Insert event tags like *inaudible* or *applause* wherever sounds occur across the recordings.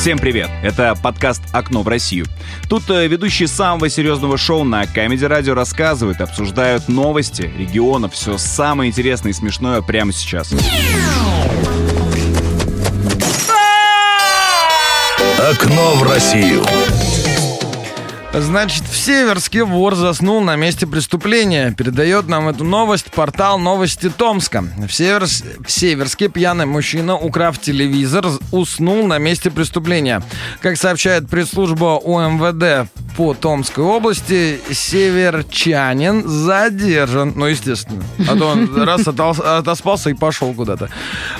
Всем привет! Это подкаст «Окно в Россию». Тут э, ведущие самого серьезного шоу на Камеди Радио рассказывают, обсуждают новости регионов, все самое интересное и смешное прямо сейчас. Окно в Россию. Значит, в Северске вор заснул на месте преступления. Передает нам эту новость портал «Новости Томска». В, Северс... в Северске пьяный мужчина, украв телевизор, уснул на месте преступления. Как сообщает пресс-служба УМВД по Томской области, северчанин задержан. Ну, естественно. А то он *laughs* раз отоспался и пошел куда-то.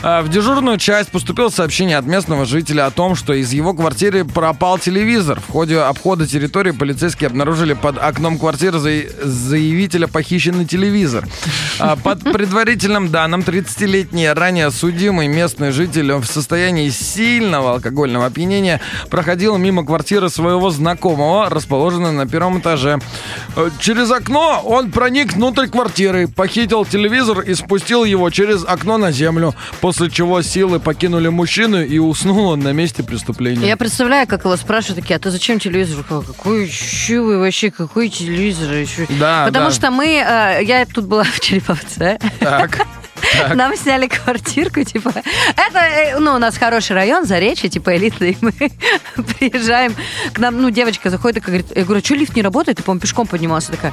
А в дежурную часть поступило сообщение от местного жителя о том, что из его квартиры пропал телевизор. В ходе обхода территории полицейские обнаружили под окном квартиры заявителя похищенный телевизор. А под предварительным данным, 30-летний ранее судимый местный житель в состоянии сильного алкогольного опьянения проходил мимо квартиры своего знакомого, расположенной на первом этаже. Э, через окно он проник внутрь квартиры, похитил телевизор и спустил его через окно на землю, после чего силы покинули мужчину и уснул он на месте преступления. Я представляю, как его спрашивают такие, а ты зачем телевизор? Какой Че вы вообще, какой телевизор еще? Да, Потому да. что мы, э, я тут была *laughs* в Череповце. Так. Так. Нам сняли квартирку, типа, это, э, ну, у нас хороший район, Заречье, типа, элитный, мы *laughs* приезжаем, к нам, ну, девочка заходит и говорит, я говорю, что лифт не работает? Ты, по-моему, пешком поднимался, такая,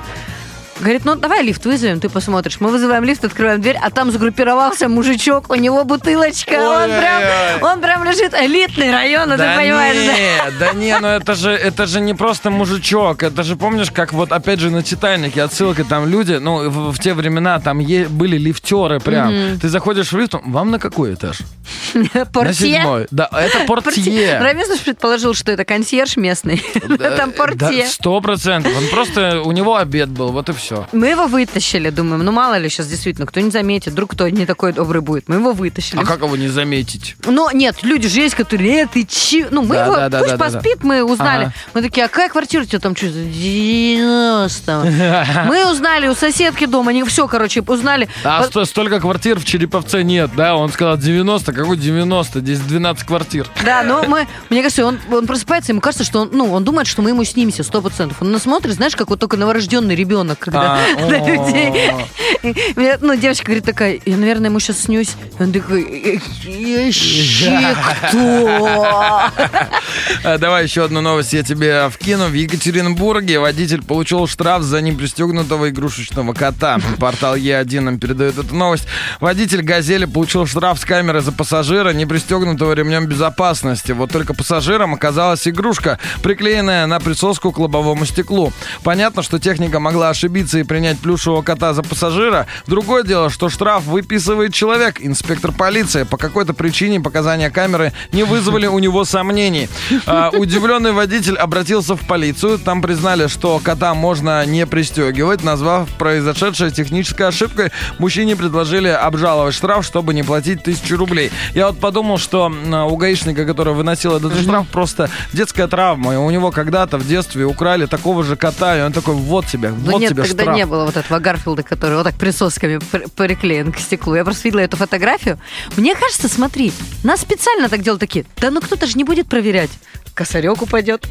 Говорит, ну давай лифт вызовем, ты посмотришь. Мы вызываем лифт, открываем дверь, а там сгруппировался мужичок, у него бутылочка, он прям, он прям лежит, элитный район, да ты понимаешь, не, да? не, ну это же, это же не просто мужичок, это же помнишь, как вот опять же на Титанике отсылка, там люди, ну в, в те времена там е- были лифтеры прям. Мгм. Ты заходишь в лифт, вам на какой этаж? *laughs* На Портье. седьмой. Да, это *laughs* портье. Рамисов предположил, что это консьерж местный. *laughs* Там портье. Сто процентов. Он просто, у него обед был, вот и все. Мы его вытащили, думаем, ну мало ли сейчас действительно, кто не заметит, вдруг кто не такой добрый будет. Мы его вытащили. А как его не заметить? Но нет, люди же есть, которые, э, ты че? Ну, мы Да, его, да, да, пусть да, да, поспит, мы узнали. Ага. Мы такие, а какая квартира у тебя там? Что, 90 Мы узнали у соседки дома, они все, короче, узнали. А Вот- столько квартир в Череповце нет, да? Он сказал 90, какой 90? Здесь 12 квартир. Да, но мы, мне кажется, он, он просыпается, ему кажется, что он, ну, он думает, что мы ему снимемся, сто процентов. Он нас смотрит, знаешь, как вот только новорожденный ребенок, когда на *laughs* о. людей. Ну, девочка говорит такая, я, наверное, ему сейчас снюсь. Он такой, «Э, ищи кто? А, Давай еще одну новость я тебе вкину. В Екатеринбурге водитель получил штраф за непристегнутого игрушечного кота. Портал Е1 нам передает эту новость. Водитель «Газели» получил штраф с камеры за пассажира, не пристегнутого ремнем безопасности. Вот только пассажиром оказалась игрушка, приклеенная на присоску к лобовому стеклу. Понятно, что техника могла ошибиться и принять плюшевого кота за пассажира. Другое дело, что штраф выписывает человек, инспектор полиции. По какой-то причине показания камеры не вызвали у него сомнений. А, удивленный водитель обратился в полицию. Там признали, что кота можно не пристегивать. Назвав произошедшее технической ошибкой, мужчине предложили обжаловать штраф, чтобы не платить тысячу рублей. Я вот подумал, что у гаишника, который выносил этот штраф, просто детская травма. И у него когда-то в детстве украли такого же кота, и он такой, вот тебе, вот нет, тебе тогда штраф. Не было вот этого Гарфилда, который вот так присосками при- приклеен к стеклу. Я просто видела эту фотографию. Мне кажется, смотри, нас специально так делают такие. Да ну кто-то же не будет проверять. Косарек упадет.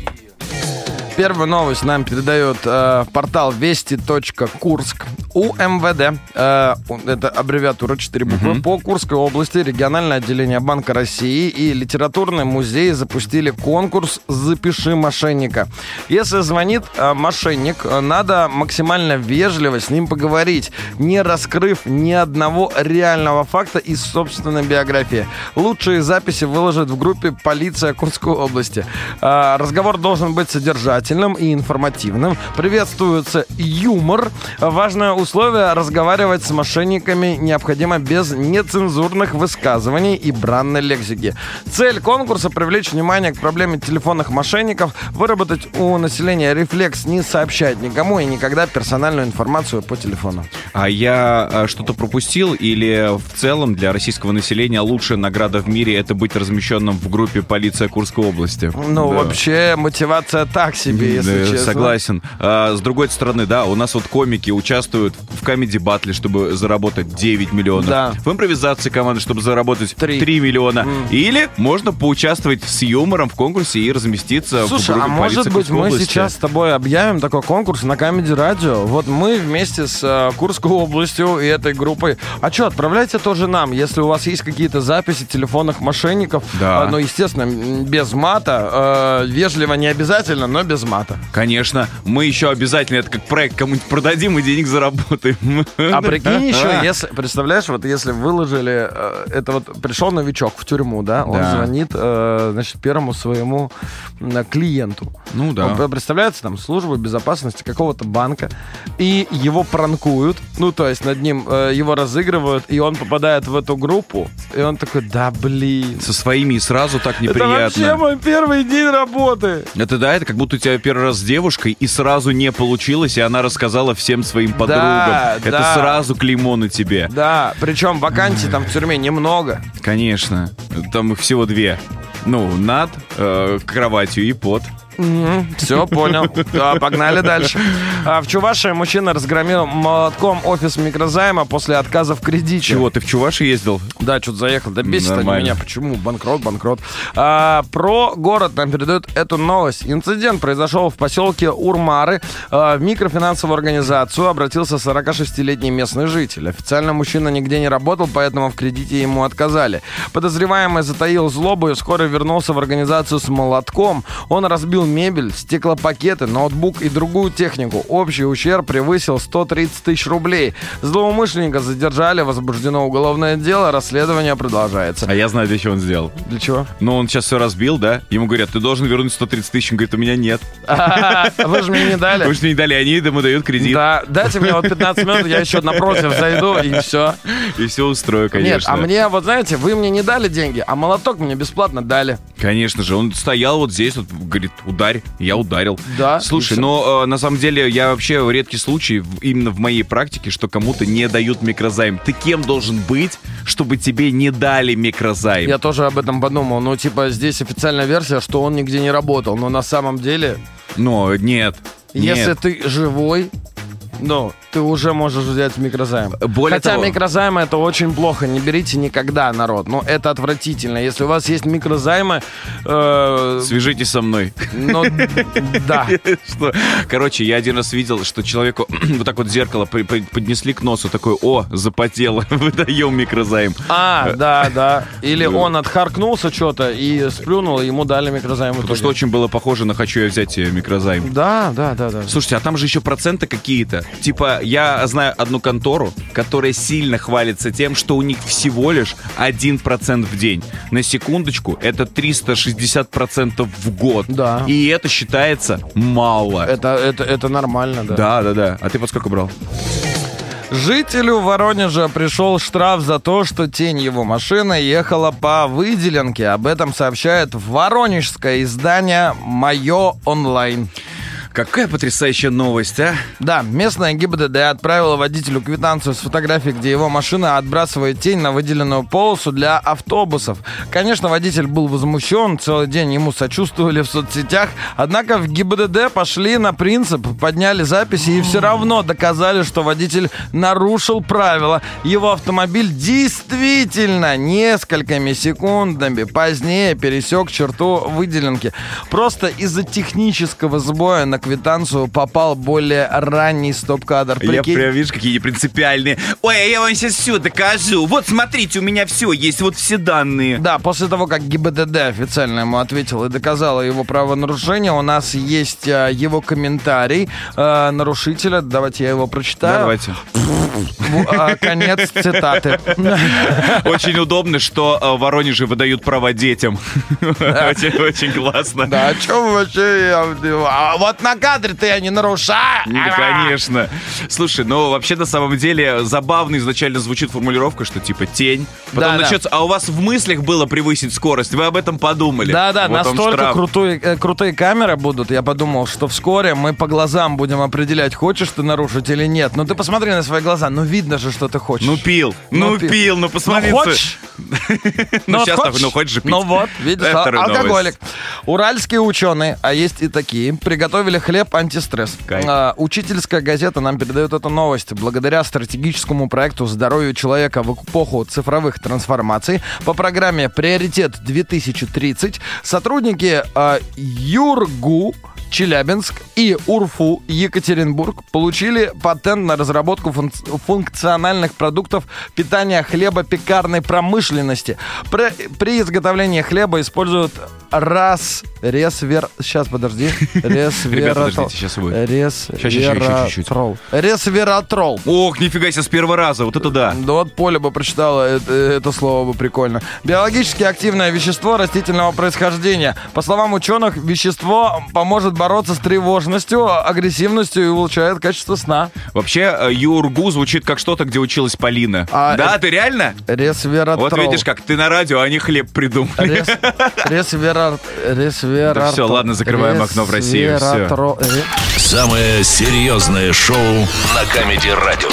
Первую новость нам передает э, портал вести.курск. У МВД, э, это аббревиатура 4 буквы, по Курской области региональное отделение Банка России и литературный музей запустили конкурс «Запиши мошенника». Если звонит э, мошенник, э, надо максимально вежливо с ним поговорить, не раскрыв ни одного реального факта из собственной биографии. Лучшие записи выложат в группе «Полиция Курской области». А, Разговор должен быть содержательным и информативным. Приветствуется юмор. Важное условие – разговаривать с мошенниками необходимо без нецензурных высказываний и бранной лексики. Цель конкурса – привлечь внимание к проблеме телефонных мошенников, выработать у населения рефлекс не сообщать никому и никогда персональную информацию по телефону. А я э, что-то пропустил или в целом для российского населения лучшая награда в мире это быть размещенным в группе полиция Курской области? Ну, Да. вообще, мотивация так себе. Тебе, если Да, честно. Согласен. А, с другой стороны, да, у нас вот комики участвуют в комедий батле, чтобы заработать 9 миллионов. Да. В импровизации команды, чтобы заработать Три. 3, миллиона. Или можно поучаствовать с юмором в конкурсе и разместиться в Слушай, группе а может «Полиция быть мы области». сейчас с тобой объявим такой конкурс на Камеди Радио? Вот мы вместе с э, Курской областью и этой группой. А что, отправляйте тоже нам, если у вас есть какие-то записи телефонных мошенников. Да. Э, ну, естественно, без мата. э, вежливо не обязательно, но без мата. Конечно. Мы еще обязательно это как проект кому-нибудь продадим и денег заработаем. А прикинь *laughs* еще, если, представляешь, вот если выложили, э, это вот пришел новичок в тюрьму, да, он Да. звонит, э, значит, первому своему клиенту. Ну да. Он представляется там службы безопасности какого-то банка, и его пранкуют, ну, то есть над ним э, его разыгрывают, и он попадает в эту группу, и он такой, да, блин. Со своими и сразу так Это вообще неприятно. мой первый день работы. Это да, это как будто у тебя первый раз с девушкой и сразу не получилось, и она рассказала всем своим подругам. Да, это да. сразу клеймо на тебе. Да, причем вакансий там в тюрьме немного. Конечно. Там их всего две. Ну, над э, кроватью и под. Все, понял. Да, погнали дальше. А, в Чувашии мужчина разгромил молотком офис микрозайма после отказа в кредите. Чего, ты в Чуваши ездил? Да, что-то заехал. Да бесит они меня. Почему? Банкрот, банкрот. А, про город нам передают эту новость. Инцидент произошел в поселке Урмары. А, в микрофинансовую организацию обратился 46-летний местный житель. Официально мужчина нигде не работал, поэтому в кредите ему отказали. Подозреваемый затаил злобу и вскоре вернулся в организацию с молотком. Он разбил мебель, стеклопакеты, ноутбук и другую технику. Общий ущерб превысил 130 тысяч рублей. Злоумышленника задержали, возбуждено уголовное дело, расследование продолжается. А я знаю, для чего он сделал. Для чего? Но он сейчас все разбил, да? Ему говорят, ты должен вернуть 130 тысяч. Он говорит, у меня нет. *laughs* Вы же мне не Вы дали. же не дали, они ему дают кредит. Да, дайте мне вот 15 минут, я еще напротив зайду, и все. И все устрою, конечно. Нет, а мне, вот знаете, вы мне не дали деньги, а молоток мне бесплатно дали. Конечно же, он стоял вот здесь, вот, говорит, ударь, я ударил. Да, Слушай, но э, на самом деле я вообще редкий случай в- именно в моей практике, что кому-то не дают микрозайм. Ты кем должен быть, чтобы тебе не дали микрозайм? Я тоже об этом подумал. Ну, типа, здесь официальная версия, что он нигде не работал. Но на самом деле, Но нет. если нет. ты живой, ну, ты уже можешь взять микрозайм. Более Хотя того- микрозаймы это очень плохо, не берите никогда, народ. Ну, это отвратительно. Если у вас есть микрозаймы, э, Свяжитесь со мной. ну, *laughs* да. Что? Короче, я один раз видел, что человеку *clears throat* вот так вот зеркало поднесли к носу, такой, о, запотело, *laughs* выдаем микрозайм. А, да, да. Или Да. он отхаркнулся что-то и сплюнул, ему дали микрозайм. Потому что очень было похоже на «хочу я взять э, микрозайм». Да, да, да, да. Слушайте, а там же еще проценты какие-то. Типа, я знаю одну контору, которая сильно хвалится тем, что у них всего лишь 1% в день. На секундочку, это 360% в год. Да. И это считается мало. Это, это, это нормально, да. Да, да, да. А ты под сколько брал? Жителю Воронежа пришел штраф за то, что тень его машины ехала по выделенке. Об этом сообщает воронежское издание «Мое онлайн». Какая потрясающая новость, а? Да, местная ГИБДД отправила водителю квитанцию с фотографией, где его машина отбрасывает тень на выделенную полосу для автобусов. Конечно, водитель был возмущен, целый день ему сочувствовали в соцсетях, однако в ГИБДД пошли на принцип, подняли записи и все равно доказали, что водитель нарушил правила. Его автомобиль действительно несколькими секундами позднее пересек черту выделенки. Просто из-за технического сбоя на квитанцию попал более ранний стоп-кадр. Я Прикинь? прям, видишь, какие непринципиальные. Ой, а я вам сейчас все докажу. Вот, смотрите, у меня все есть, вот все данные. Да, после того, как ГИБДД официально ему ответил и доказала его правонарушение, у нас есть а, его комментарий а, нарушителя. Давайте я его прочитаю. Да, давайте. В- а, конец цитаты. Очень удобно, что э, в Воронеже выдают права детям. Очень классно. Да, о чем вообще? я- А вот на кадре-то я не нарушаю. Ну, конечно. Слушай, ну вообще на самом деле забавно изначально звучит формулировка, что типа тень. Потом начнется, а у вас в мыслях было превысить скорость, вы об этом подумали. Да, да, Вот вам настолько крутые, э, крутые камеры будут. Я подумал, что вскоре мы по глазам будем определять, хочешь ты нарушить или нет. Ну ты посмотри на свои глаза. Глаза, ну видно же, что ты хочешь. Ну пил, Ну, ну пил. пил, ну посмотри. *laughs* Ну, хочешь? Ну вот сейчас так, ну хочешь же пить. Ну вот, видишь, а- алкоголик. Уральские ученые, а есть и такие, приготовили хлеб антистресс. А, учительская газета нам передает эту новость. Благодаря стратегическому проекту «Здоровью человека в эпоху цифровых трансформаций» по программе «Приоритет 2030» сотрудники а, ЮРГУ Челябинск и УРФУ Екатеринбург получили патент на разработку функ- функциональных продуктов питания хлебопекарной промышленности. При, при изготовлении хлеба используют раз ресвер... Сейчас, подожди. *laughs* Ресвератрол. щас будет. Ресвератрол. Ресвератрол. Ох, нифига себе, с первого раза, вот это да. Да вот Поля бы прочитала это, это слово бы прикольно. Биологически активное вещество растительного происхождения. По словам ученых, вещество поможет бороться с тревожностью, агрессивностью и улучшает качество сна. Вообще, э, Юргу звучит как что-то, где училась Полина. А, да, э, ты реально? Ресвератрол. Вот видишь, как ты на радио, а они хлеб придумали. Рес, ресвера, ресвератрол. Да всё, ладно, закрываем окно в Россию. Ресвератрол. Ре- Самое серьезное шоу на Камеди Радио.